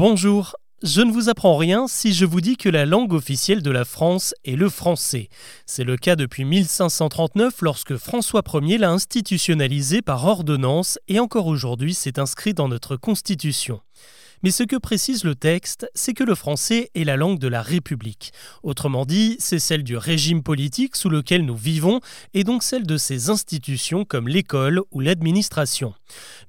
Bonjour, je ne vous apprends rien si je vous dis que la langue officielle de la France est le français. C'est le cas depuis 1539 lorsque François Ier l'a institutionnalisé par ordonnance et encore aujourd'hui c'est inscrit dans notre Constitution. Mais ce que précise le texte, c'est que le français est la langue de la République. Autrement dit, c'est celle du régime politique sous lequel nous vivons et donc celle de ses institutions comme l'école ou l'administration.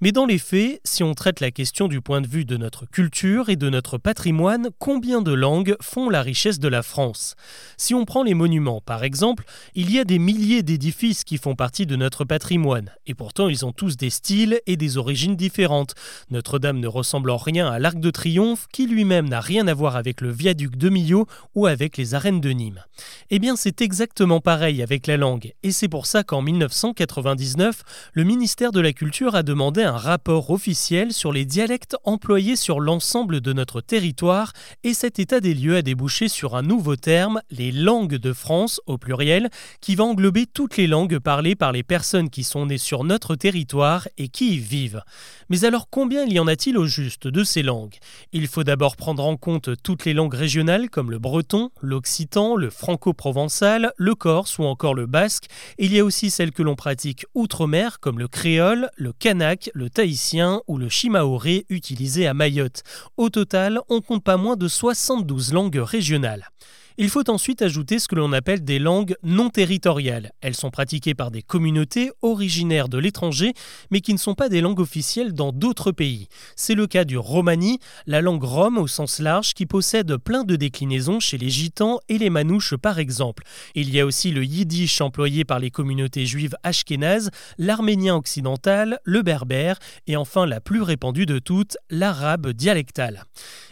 Mais dans les faits, si on traite la question du point de vue de notre culture et de notre patrimoine, combien de langues font la richesse de la France? Si on prend les monuments, par exemple, il y a des milliers d'édifices qui font partie de notre patrimoine, et pourtant ils ont tous des styles et des origines différentes. Notre-Dame ne ressemble en rien à l'Arc de Triomphe, qui lui-même n'a rien à voir avec le viaduc de Millau ou avec les arènes de Nîmes. Eh bien, c'est exactement pareil avec la langue, et c'est pour ça qu'en 1999, le ministère de la Culture a demandé un rapport officiel sur les dialectes employés sur l'ensemble de notre territoire, et cet état des lieux a débouché sur un nouveau terme, les langues de France au pluriel, qui va englober toutes les langues parlées par les personnes qui sont nées sur notre territoire et qui y vivent. Mais alors combien il y en a-t-il au juste de ces langues? Il faut d'abord prendre en compte toutes les langues régionales comme le breton, l'occitan, le franco-provençal, le corse ou encore le basque. il y a aussi celles que l'on pratique outre-mer comme le créole, le kanak, le tahitien ou le chimaoré utilisé à Mayotte. Au total, on compte pas moins de 72 langues régionales. Il faut ensuite ajouter ce que l'on appelle des langues non territoriales. Elles sont pratiquées par des communautés originaires de l'étranger, mais qui ne sont pas des langues officielles dans d'autres pays. C'est le cas du romani, la langue rome au sens large, qui possède plein de déclinaisons chez les gitans et les manouches par exemple. Il y a aussi le yiddish employé par les communautés juives ashkénazes, l'arménien occidental, le berbère et enfin la plus répandue de toutes, l'arabe dialectal.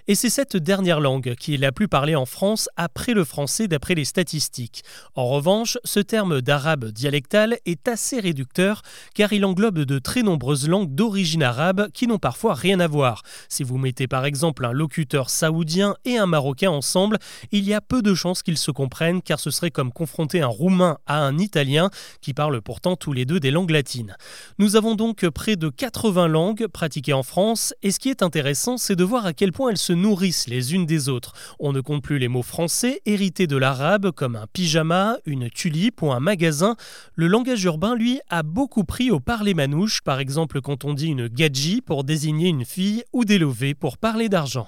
Et c'est cette dernière langue qui est la plus parlée en France après le français d'après les statistiques. En revanche, ce terme d'arabe dialectal est assez réducteur car il englobe de très nombreuses langues d'origine arabe qui n'ont parfois rien à voir. Si vous mettez par exemple un locuteur saoudien et un marocain ensemble, il y a peu de chances qu'ils se comprennent car ce serait comme confronter un roumain à un italien qui parlent pourtant tous les deux des langues latines. Nous avons donc près de 80 langues pratiquées en France et ce qui est intéressant c'est de voir à quel point elles se nourrissent les unes des autres. On ne compte plus les mots français hérités de l'arabe comme un pyjama, une tulipe ou un magasin. Le langage urbain, lui, a beaucoup pris au parler manouche, par exemple quand on dit une gadji pour désigner une fille ou des lovés pour parler d'argent.